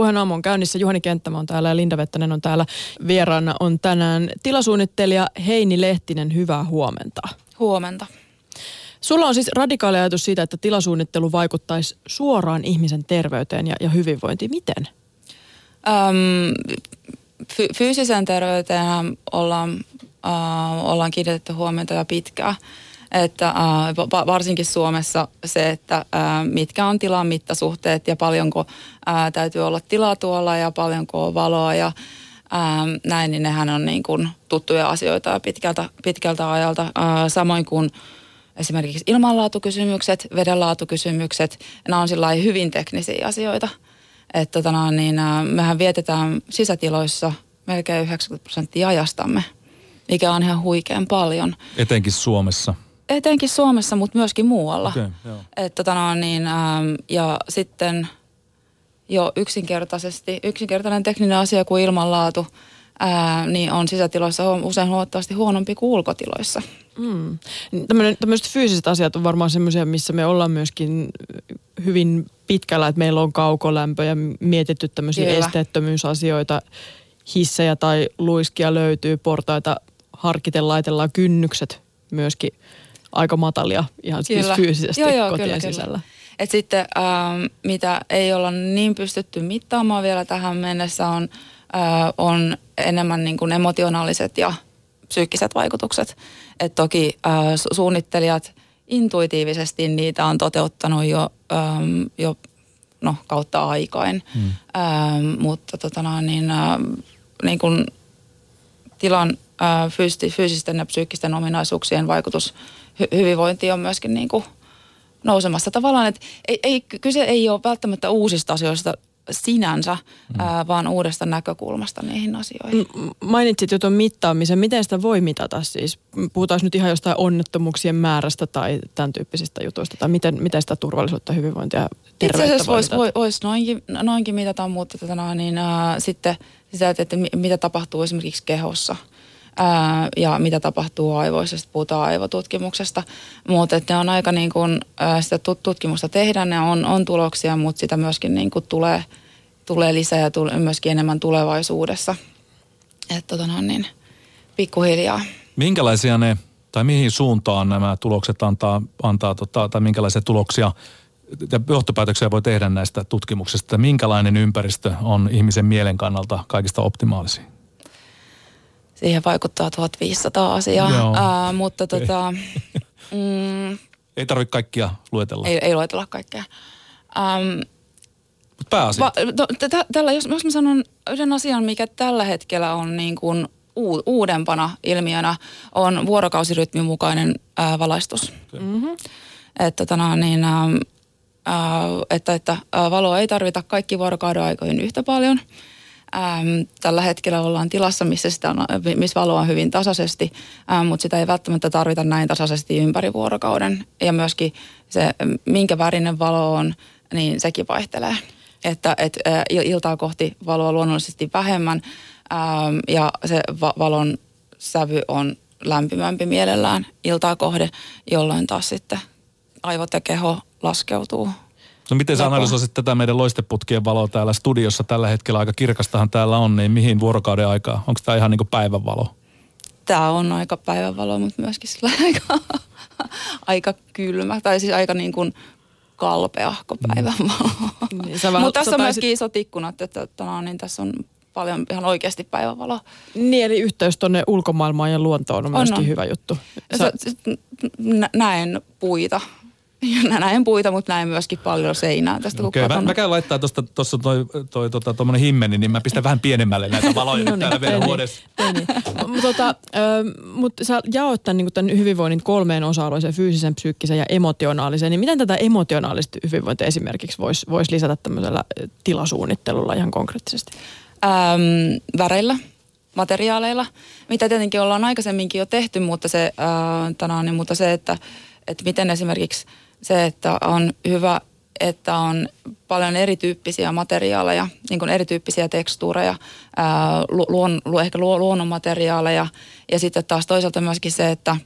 Puheen aamu on käynnissä. Juhani Kenttämä on täällä ja Linda Vettänen on täällä. Vieraana on tänään tilasuunnittelija Heini Lehtinen. Hyvää huomenta. Huomenta. Sulla on siis radikaali ajatus siitä, että tilasuunnittelu vaikuttaisi suoraan ihmisen terveyteen ja, ja hyvinvointiin. Miten? Öm, fy- fyysisen terveyteen ollaan, äh, ollaan kiinnitetty huomiota jo pitkään. Että äh, varsinkin Suomessa se, että äh, mitkä on tilan mittasuhteet ja paljonko äh, täytyy olla tilaa tuolla ja paljonko on valoa ja äh, näin, niin nehän on niin kuin tuttuja asioita pitkältä, pitkältä ajalta. Äh, samoin kuin esimerkiksi ilmanlaatukysymykset, vedenlaatukysymykset, nämä on hyvin teknisiä asioita. Että tota, niin, mehän vietetään sisätiloissa melkein 90 prosenttia ajastamme, mikä on ihan huikean paljon. Etenkin Suomessa. Etenkin Suomessa, mutta myöskin muualla. Okay, joo. Et, tota, no, niin, ähm, ja sitten jo yksinkertaisesti, yksinkertainen tekninen asia kuin ilmanlaatu, ää, niin on sisätiloissa usein huomattavasti huonompi kuin ulkotiloissa. Mm. Tämmöiset fyysiset asiat on varmaan semmoisia, missä me ollaan myöskin hyvin pitkällä, että meillä on kaukolämpö ja mietitty tämmöisiä Kyllä. esteettömyysasioita. Hissejä tai luiskia löytyy, portaita harkiten laitellaan kynnykset myöskin aika matalia ihan siis kyllä. siis fyysisesti joo, joo, kotien kyllä, sisällä. Kyllä. Et sitten ähm, mitä ei olla niin pystytty mittaamaan vielä tähän mennessä on, äh, on enemmän niin kuin emotionaaliset ja psyykkiset vaikutukset. Et toki äh, suunnittelijat intuitiivisesti niitä on toteuttanut jo, ähm, jo no, kautta aikain, hmm. ähm, mutta tota no, niin, äh, niin kuin tilan äh, fyysisten ja psyykkisten ominaisuuksien vaikutus hy- hyvinvointiin on myöskin niin kuin nousemassa tavallaan, että ei, ei, kyse ei ole välttämättä uusista asioista sinänsä, mm. ää, vaan uudesta näkökulmasta niihin asioihin. Mainitsit jo tuon mittaamisen. Miten sitä voi mitata siis? Puhutaan nyt ihan jostain onnettomuuksien määrästä tai tämän tyyppisistä jutuista. Tai miten, miten sitä turvallisuutta, hyvinvointia, terveyttä Itse asiassa voisi vois, vois noinkin, noinkin mitata, mutta tota, niin, ää, sitten sitä, että, että mitä tapahtuu esimerkiksi kehossa – ää, ja mitä tapahtuu aivoissa, sitten puhutaan aivotutkimuksesta. Mutta ne on aika niin kuin, ää, sitä tutkimusta tehdään, ne on, on tuloksia, mutta sitä myöskin niin kuin tulee, tulee lisää ja tulee myöskin enemmän tulevaisuudessa. Että tota no, niin, pikkuhiljaa. Minkälaisia ne, tai mihin suuntaan nämä tulokset antaa, antaa tota, tai minkälaisia tuloksia ja johtopäätöksiä voi tehdä näistä tutkimuksista, minkälainen ympäristö on ihmisen mielen kannalta kaikista optimaalisin? Siihen vaikuttaa 1500 asiaa, Joo. Ää, mutta tota... mm, ei tarvitse kaikkia luetella. Ei, ei luetella kaikkea. Ähm, Pääasiat. Va, no, t- tällä, jos, jos mä sanon yhden asian, mikä tällä hetkellä on niin kuin u, uudempana ilmiönä, on vuorokausirytmin mukainen ää, valaistus. Okay. Mm-hmm. Että, tota, niin, ää, että, että valoa ei tarvita kaikki vuorokauden aikoihin yhtä paljon – Ähm, tällä hetkellä ollaan tilassa, missä, sitä on, missä valoa on hyvin tasaisesti, ähm, mutta sitä ei välttämättä tarvita näin tasaisesti ympäri vuorokauden. Ja myöskin se, minkä värinen valo on, niin sekin vaihtelee. Että et, äh, iltaa kohti valoa luonnollisesti vähemmän ähm, ja se va- valon sävy on lämpimämpi mielellään iltaa kohde, jolloin taas sitten aivot ja keho laskeutuu No miten sä analysoisit tätä meidän loisteputkien valoa täällä studiossa tällä hetkellä? Aika kirkastahan täällä on, niin mihin vuorokauden aikaa? Onko tämä ihan niin kuin päivänvalo? Tämä on aika päivänvalo, mutta myöskin sillä aika, aika kylmä. Tai siis aika niin kuin kalpeahko päivänvalo. Mm. Niin, mutta tässä on myöskin isot ikkunat, että, että no, niin tässä on paljon ihan oikeasti päivänvaloa. Niin, eli yhteys tuonne ulkomaailmaan ja luontoon on, on myöskin on. hyvä juttu. Sä... Näen puita näen puita, mutta näen myöskin paljon seinää tästä okay, mä, mä käyn laittaa tuossa toi, toi, tota, tuommoinen himmeni, niin mä pistän vähän pienemmälle näitä valoja no niin, täällä vielä vuodessa. Mutta tota, mut sä jaoit tämän, niin tämän hyvinvoinnin kolmeen osa-alueeseen, fyysisen, psyykkisen ja emotionaalisen. Niin miten tätä emotionaalista hyvinvointia esimerkiksi voisi vois lisätä tämmöisellä tilasuunnittelulla ihan konkreettisesti? Öm, väreillä materiaaleilla, mitä tietenkin ollaan aikaisemminkin jo tehty, mutta se, äh, tänään, niin, mutta se että, että miten esimerkiksi – se, että on hyvä, että on paljon erityyppisiä materiaaleja, niin kuin erityyppisiä tekstuureja, ää, luon, lu, ehkä luonnonmateriaaleja ja sitten taas toisaalta myöskin se, että,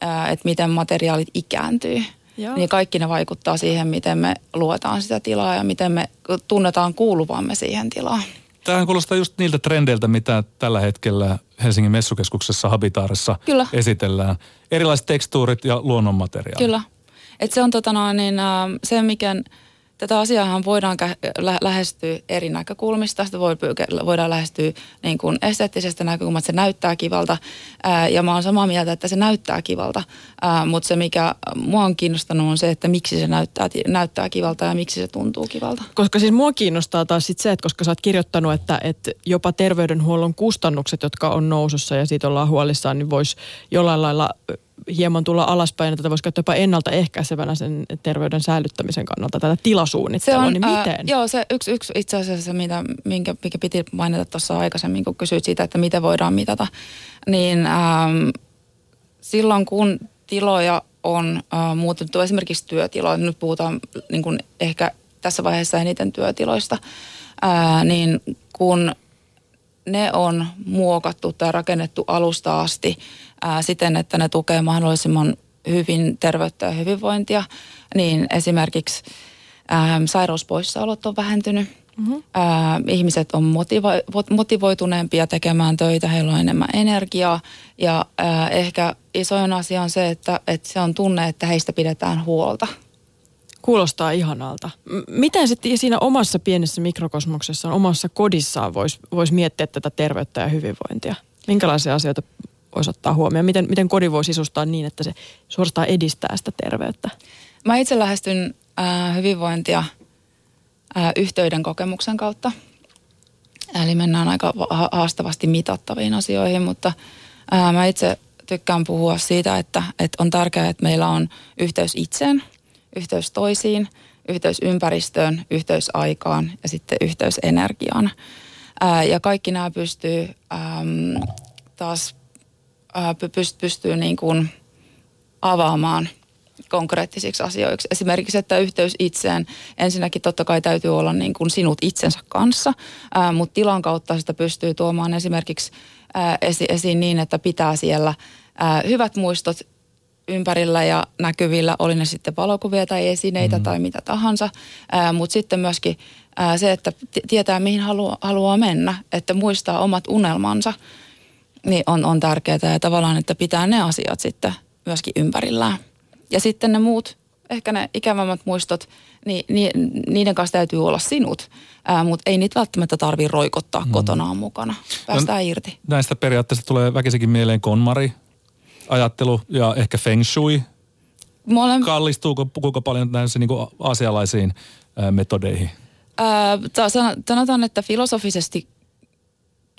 ää, että miten materiaalit ikääntyy. Joo. niin kaikki ne vaikuttaa siihen, miten me luotaan sitä tilaa ja miten me tunnetaan kuuluvamme siihen tilaan. Tämähän kuulostaa just niiltä trendeiltä, mitä tällä hetkellä Helsingin messukeskuksessa Habitaarissa Kyllä. esitellään. Erilaiset tekstuurit ja luonnonmateriaalit. Kyllä. Et se on tota no, niin, äh, se, mikä Tätä asiaa voidaan lä- lähestyä eri näkökulmista. Sitä voi, voidaan lähestyä niin kuin esteettisestä näkökulmasta, se näyttää kivalta. Ää, ja mä oon samaa mieltä, että se näyttää kivalta. Mutta se, mikä mua on kiinnostanut, on se, että miksi se näyttää, näyttää kivalta ja miksi se tuntuu kivalta. Koska siis mua kiinnostaa taas sit se, että koska sä oot kirjoittanut, että, että jopa terveydenhuollon kustannukset, jotka on nousussa ja siitä ollaan huolissaan, niin voisi jollain lailla hieman tulla alaspäin, että tätä voisi käyttää jopa ennaltaehkäisevänä sen terveyden säilyttämisen kannalta, tätä tilasuunnittelua, se on, niin miten? Ää, joo, se yksi, yksi itse asiassa, mitä, minkä, minkä piti mainita tuossa aikaisemmin, kun kysyit siitä, että miten voidaan mitata, niin ähm, silloin kun tiloja on äh, muutettu, esimerkiksi työtiloja, nyt puhutaan niin kuin ehkä tässä vaiheessa eniten työtiloista, ää, niin kun ne on muokattu tai rakennettu alusta asti ää, siten, että ne tukee mahdollisimman hyvin terveyttä ja hyvinvointia, niin esimerkiksi ää, sairauspoissaolot on vähentynyt. Mm-hmm. Ää, ihmiset on motivo- motivoituneempia tekemään töitä, heillä on enemmän energiaa ja ää, ehkä isoin asia on se, että, että se on tunne, että heistä pidetään huolta. Kuulostaa ihanalta. Miten sitten siinä omassa pienessä mikrokosmoksessa, omassa kodissaan voisi vois miettiä tätä terveyttä ja hyvinvointia? Minkälaisia asioita voisi ottaa huomioon? Miten, miten kodi voi sisustaa niin, että se suorastaan edistää sitä terveyttä? Mä itse lähestyn äh, hyvinvointia äh, yhteyden kokemuksen kautta. Eli mennään aika haastavasti mitattaviin asioihin, mutta äh, mä itse tykkään puhua siitä, että, että on tärkeää, että meillä on yhteys itseen, yhteys toisiin, yhteys ympäristöön, yhteys aikaan ja sitten yhteys energiaan. Ää, ja kaikki nämä pystyy äm, taas pyst, pystyy niin kuin avaamaan konkreettisiksi asioiksi. Esimerkiksi, että yhteys itseen, ensinnäkin totta kai täytyy olla niin kuin sinut itsensä kanssa, ää, mutta tilan kautta sitä pystyy tuomaan esimerkiksi ää, esi, esiin niin, että pitää siellä ää, hyvät muistot ympärillä ja näkyvillä, oli ne sitten valokuvia tai esineitä mm. tai mitä tahansa, mutta sitten myöskin ää, se, että tietää mihin haluaa, haluaa mennä, että muistaa omat unelmansa – niin on, on tärkeää ja tavallaan, että pitää ne asiat sitten myöskin ympärillään. Ja sitten ne muut, ehkä ne ikävämmät muistot, niin, niin niiden kanssa täytyy olla sinut, ää, mutta ei niitä välttämättä tarvitse roikottaa mm. kotonaan mukana. Päästään no, irti. Näistä periaatteessa tulee väkisinkin mieleen konmari, ajattelu ja ehkä feng shui. Olen... Kallistuuko, kuinka paljon näissä niin asialaisiin ää, metodeihin? Ää, sanotaan, että filosofisesti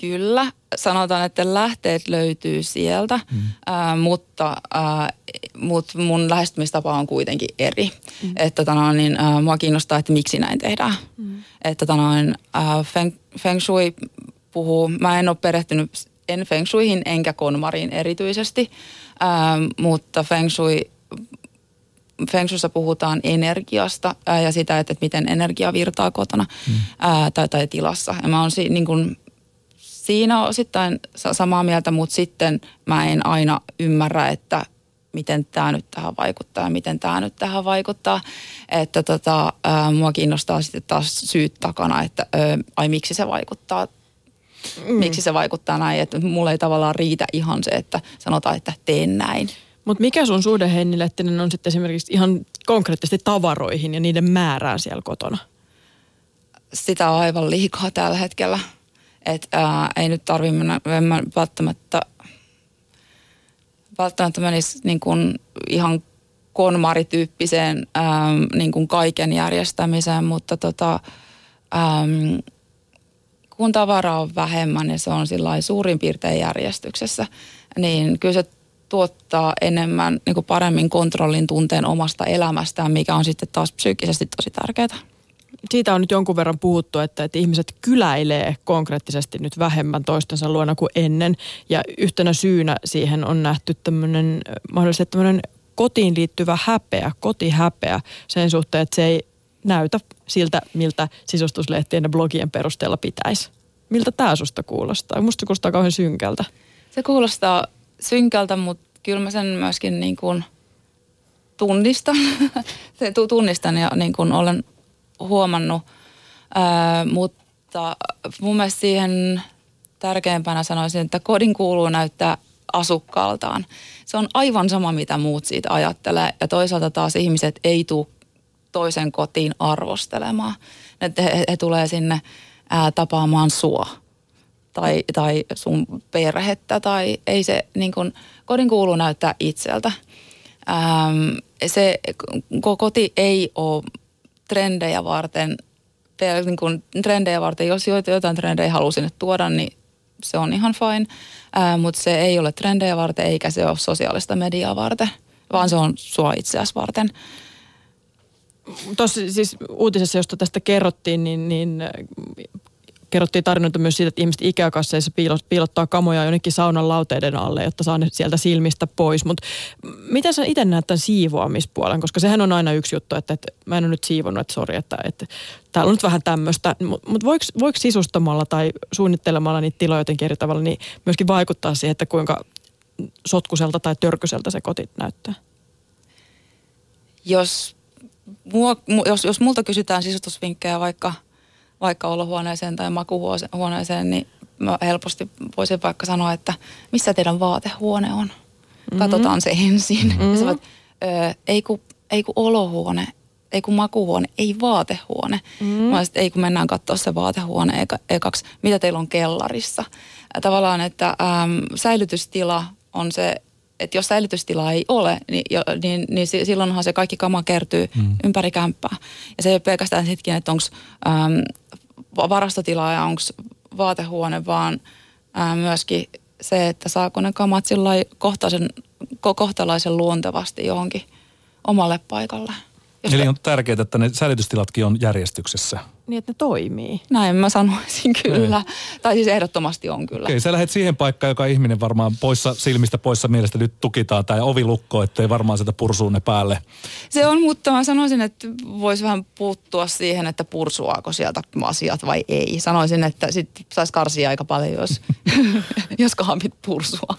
Kyllä, sanotaan, että lähteet löytyy sieltä, mm. äh, mutta, äh, mutta mun lähestymistapa on kuitenkin eri. Mm. Että tota, niin, äh, mua kiinnostaa, että miksi näin tehdään. Mm. Että tota, äh, feng, feng shui puhuu, mä en ole perehtynyt en feng shuihin enkä konmariin erityisesti, äh, mutta feng shui Feng Shuissa puhutaan energiasta ää, ja sitä, että, että miten energia virtaa kotona mm. ää, tai, tai tilassa. Ja mä oon si, niin kun, siinä on osittain samaa mieltä, mutta sitten mä en aina ymmärrä, että miten tämä nyt tähän vaikuttaa ja miten tämä nyt tähän vaikuttaa. Että tota, ää, mua kiinnostaa sitten taas syyt takana, että ää, ai miksi se vaikuttaa Mm. Miksi se vaikuttaa näin, että mulle ei tavallaan riitä ihan se, että sanotaan, että teen näin. Mutta mikä sun suhde Henni Lehtinen on sitten esimerkiksi ihan konkreettisesti tavaroihin ja niiden määrään siellä kotona? Sitä on aivan liikaa tällä hetkellä. Että ää, ei nyt tarvitse mennä, mennä välttämättä, välttämättä menisi niin kuin ihan konmarityyppiseen ää, niin kuin kaiken järjestämiseen, mutta tota, ää, kun tavaraa on vähemmän ja se on suurin piirtein järjestyksessä, niin kyllä se tuottaa enemmän niin kuin paremmin kontrollin tunteen omasta elämästään, mikä on sitten taas psyykkisesti tosi tärkeää siitä on nyt jonkun verran puhuttu, että, että ihmiset kyläilee konkreettisesti nyt vähemmän toistensa luona kuin ennen. Ja yhtenä syynä siihen on nähty tämmöinen mahdollisesti tämmöinen kotiin liittyvä häpeä, kotihäpeä sen suhteen, että se ei näytä siltä, miltä sisustuslehtien ja blogien perusteella pitäisi. Miltä tämä susta kuulostaa? Musta kuulostaa kauhean synkältä. Se kuulostaa synkältä, mutta kyllä mä sen myöskin niin kuin tunnistan, tunnistan ja niin kuin olen huomannut, ää, mutta mun mielestä siihen tärkeimpänä sanoisin, että kodin kuuluu näyttää asukkaaltaan. Se on aivan sama, mitä muut siitä ajattelee. Ja toisaalta taas ihmiset ei tule toisen kotiin arvostelemaan. Että he, he tulee sinne ää, tapaamaan sua tai, tai sun perhettä tai ei se niin kun, kodin kuuluu näyttää itseltä. Ähm, se koti ei ole trendejä varten, niin kun, trendejä varten, jos jotain trendejä haluaa sinne tuoda, niin se on ihan fine, äh, mutta se ei ole trendejä varten eikä se ole sosiaalista mediaa varten, vaan se on sua itseäsi varten. Tuossa siis uutisessa, josta tästä kerrottiin, niin, niin kerrottiin tarinoita myös siitä, että ihmiset ikäkasseissa piilottaa kamoja jonnekin saunan lauteiden alle, jotta saa ne sieltä silmistä pois. Mutta miten sä itse näet tämän siivoamispuolen? Koska sehän on aina yksi juttu, että, että mä en ole nyt siivonnut, että sori, että, että täällä on nyt vähän tämmöistä. Mutta mut voiko, voiko sisustamalla tai suunnittelemalla niitä tiloja jotenkin eri tavalla, niin myöskin vaikuttaa siihen, että kuinka sotkuselta tai törkyseltä se koti näyttää? Jos, mua, jos, jos multa kysytään sisustusvinkkejä vaikka – vaikka olohuoneeseen tai makuhuoneeseen, niin mä helposti voisin vaikka sanoa, että missä teidän vaatehuone on. Mm-hmm. Katsotaan se ensin. Mm-hmm. Ja sanot, ei kun, ei kun olohuone, ei kun makuhuone, ei vaatehuone. Mm-hmm. Mä sit, ei kun mennään katsoa se vaatehuone eka, ekaksi, mitä teillä on kellarissa. Tavallaan, että äm, säilytystila on se, että jos säilytystilaa ei ole, niin, jo, niin, niin silloinhan se kaikki kama kertyy mm. ympäri kämppää. Ja se ei ole pelkästään hetken, että onko varastotilaa ja onko vaatehuone, vaan ää, myöskin se, että saako ne kamat kohtalaisen luontevasti johonkin omalle paikalle. Jos Eli on tärkeää, että ne säilytystilatkin on järjestyksessä. Niin, että ne toimii. Näin mä sanoisin kyllä. Ei. Tai siis ehdottomasti on kyllä. Okei, sä lähdet siihen paikkaan, joka ihminen varmaan poissa silmistä, poissa mielestä nyt tukitaan tai ovi lukko, ettei varmaan sitä pursuu ne päälle. Se on, mutta mä sanoisin, että voisi vähän puuttua siihen, että pursuaako sieltä asiat vai ei. Sanoisin, että sit saisi karsia aika paljon, jos, jos kaapit pursua.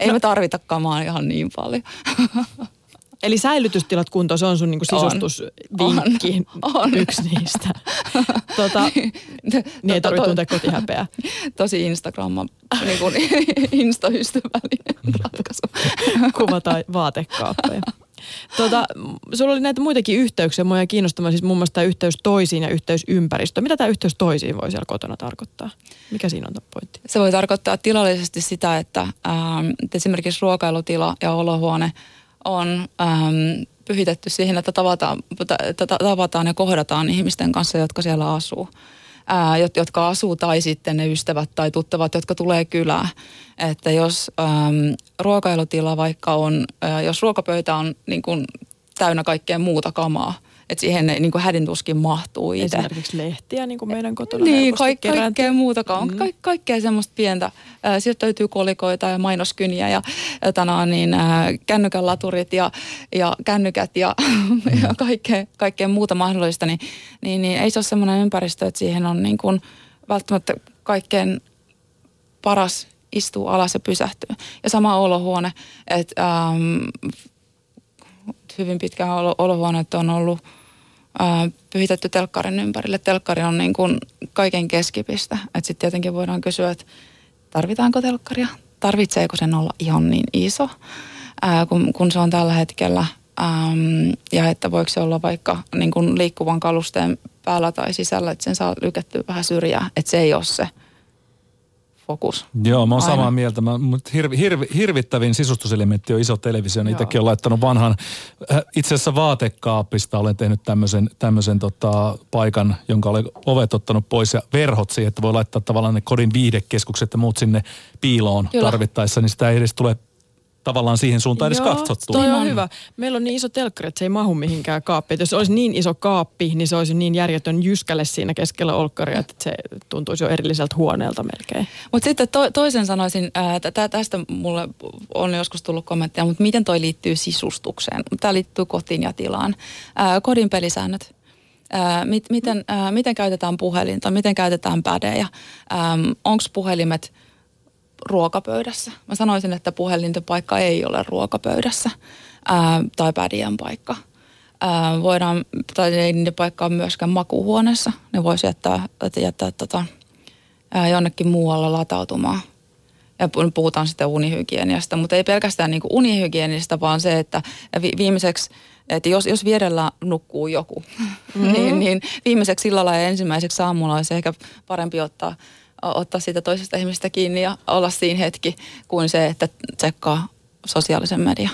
Ei no. me tarvita kamaa ihan niin paljon. Eli säilytystilat kuntoon, se on sun niinku sisustusvinkki, on, on. yksi niistä. tota, niin ei tarvitse tuntea kotihäpeää. Tosi Instagram niin kuin insta-ystävällinen ratkaisu. Kuvataan vaatekaappeja. Tota, sulla oli näitä muitakin yhteyksiä, mua kiinnostamaan siis muun muassa tämä yhteys toisiin ja yhteys ympäristöön. Mitä tämä yhteys toisiin voi siellä kotona tarkoittaa? Mikä siinä on pointti? Se voi tarkoittaa tilallisesti sitä, että ähm, esimerkiksi ruokailutila ja olohuone – on ähm, pyhitetty siihen, että tavataan, tavataan ja kohdataan ihmisten kanssa, jotka siellä asuu. Ää, jotka asuu tai sitten ne ystävät tai tuttavat, jotka tulee kylään. Että jos äm, ruokailutila vaikka on, ää, jos ruokapöytä on niin kuin täynnä kaikkea muuta kamaa – että siihen ne niin kuin hädintuskin mahtuu itse. Esimerkiksi lehtiä, niin kuin meidän kotona Niin, kaik- kaikkea muutakaan. Mm. Ka- kaikkea semmoista pientä. Sieltä löytyy kolikoita ja mainoskyniä ja tänään niin, kännykän laturit ja, ja kännykät ja, mm. ja kaikkea, kaikkea muuta mahdollista. Niin, niin, niin ei se ole semmoinen ympäristö, että siihen on niin kuin välttämättä kaikkein paras istuu alas ja pysähtyy. Ja sama olohuone, että ähm, hyvin pitkään olohuoneet on ollut pyhitetty telkkarin ympärille. Telkkari on niin kuin kaiken keskipistä. Sitten tietenkin voidaan kysyä, että tarvitaanko telkkaria? Tarvitseeko sen olla ihan niin iso, ää, kun, kun se on tällä hetkellä? Ähm, ja että voiko se olla vaikka niin kuin liikkuvan kalusteen päällä tai sisällä, että sen saa lykättyä vähän syrjää. Että se ei ole se – fokus. Joo, mä oon samaa mieltä. Mä, hirvi, hirvi, hirvittävin sisustuselementti on iso televisio. Niin itsekin on laittanut vanhan, äh, itse asiassa vaatekaapista olen tehnyt tämmöisen, tämmöisen tota, paikan, jonka olen ovet ottanut pois ja verhot siihen, että voi laittaa tavallaan ne kodin viihdekeskukset ja muut sinne piiloon Kyllä. tarvittaessa, niin sitä ei edes tule tavallaan siihen suuntaan edes Joo, katsottu. Toi on hyvä. Meillä on niin iso telkkari, että se ei mahu mihinkään kaappiin. Jos olisi niin iso kaappi, niin se olisi niin järjetön jyskälle siinä keskellä olkkaria, että se tuntuisi jo erilliseltä huoneelta melkein. Mutta sitten to, toisen sanoisin, että tästä mulle on joskus tullut kommentteja, mutta miten toi liittyy sisustukseen? Tämä liittyy kotiin ja tilaan. Ää, kodin pelisäännöt. Ää, mit, miten, ää, miten käytetään puhelinta, miten käytetään pädejä, onko puhelimet – ruokapöydässä. Mä sanoisin, että puhelintopaikka ei ole ruokapöydässä. ää, tai pädiän paikka. Ää, voidaan, tai ei niiden paikka on myöskään makuuhuoneessa. Ne voisi jättää, jättää tota, ää, jonnekin muualla latautumaan. Ja puhutaan sitten unihygieniasta, mutta ei pelkästään niin kuin unihygienistä, vaan se, että viimeiseksi että jos, jos vierellä nukkuu joku, mm-hmm. niin, niin viimeiseksi sillalla ja ensimmäiseksi aamulla olisi ehkä parempi ottaa, ottaa siitä toisesta ihmisestä kiinni ja olla siinä hetki, kuin se, että tsekkaa sosiaalisen median.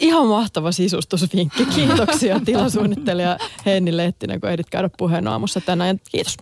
Ihan mahtava sisustusvinkki. Kiitoksia tilasuunnittelija Heini Lehtinen, kun ehdit käydä puheen aamussa tänään. Kiitos.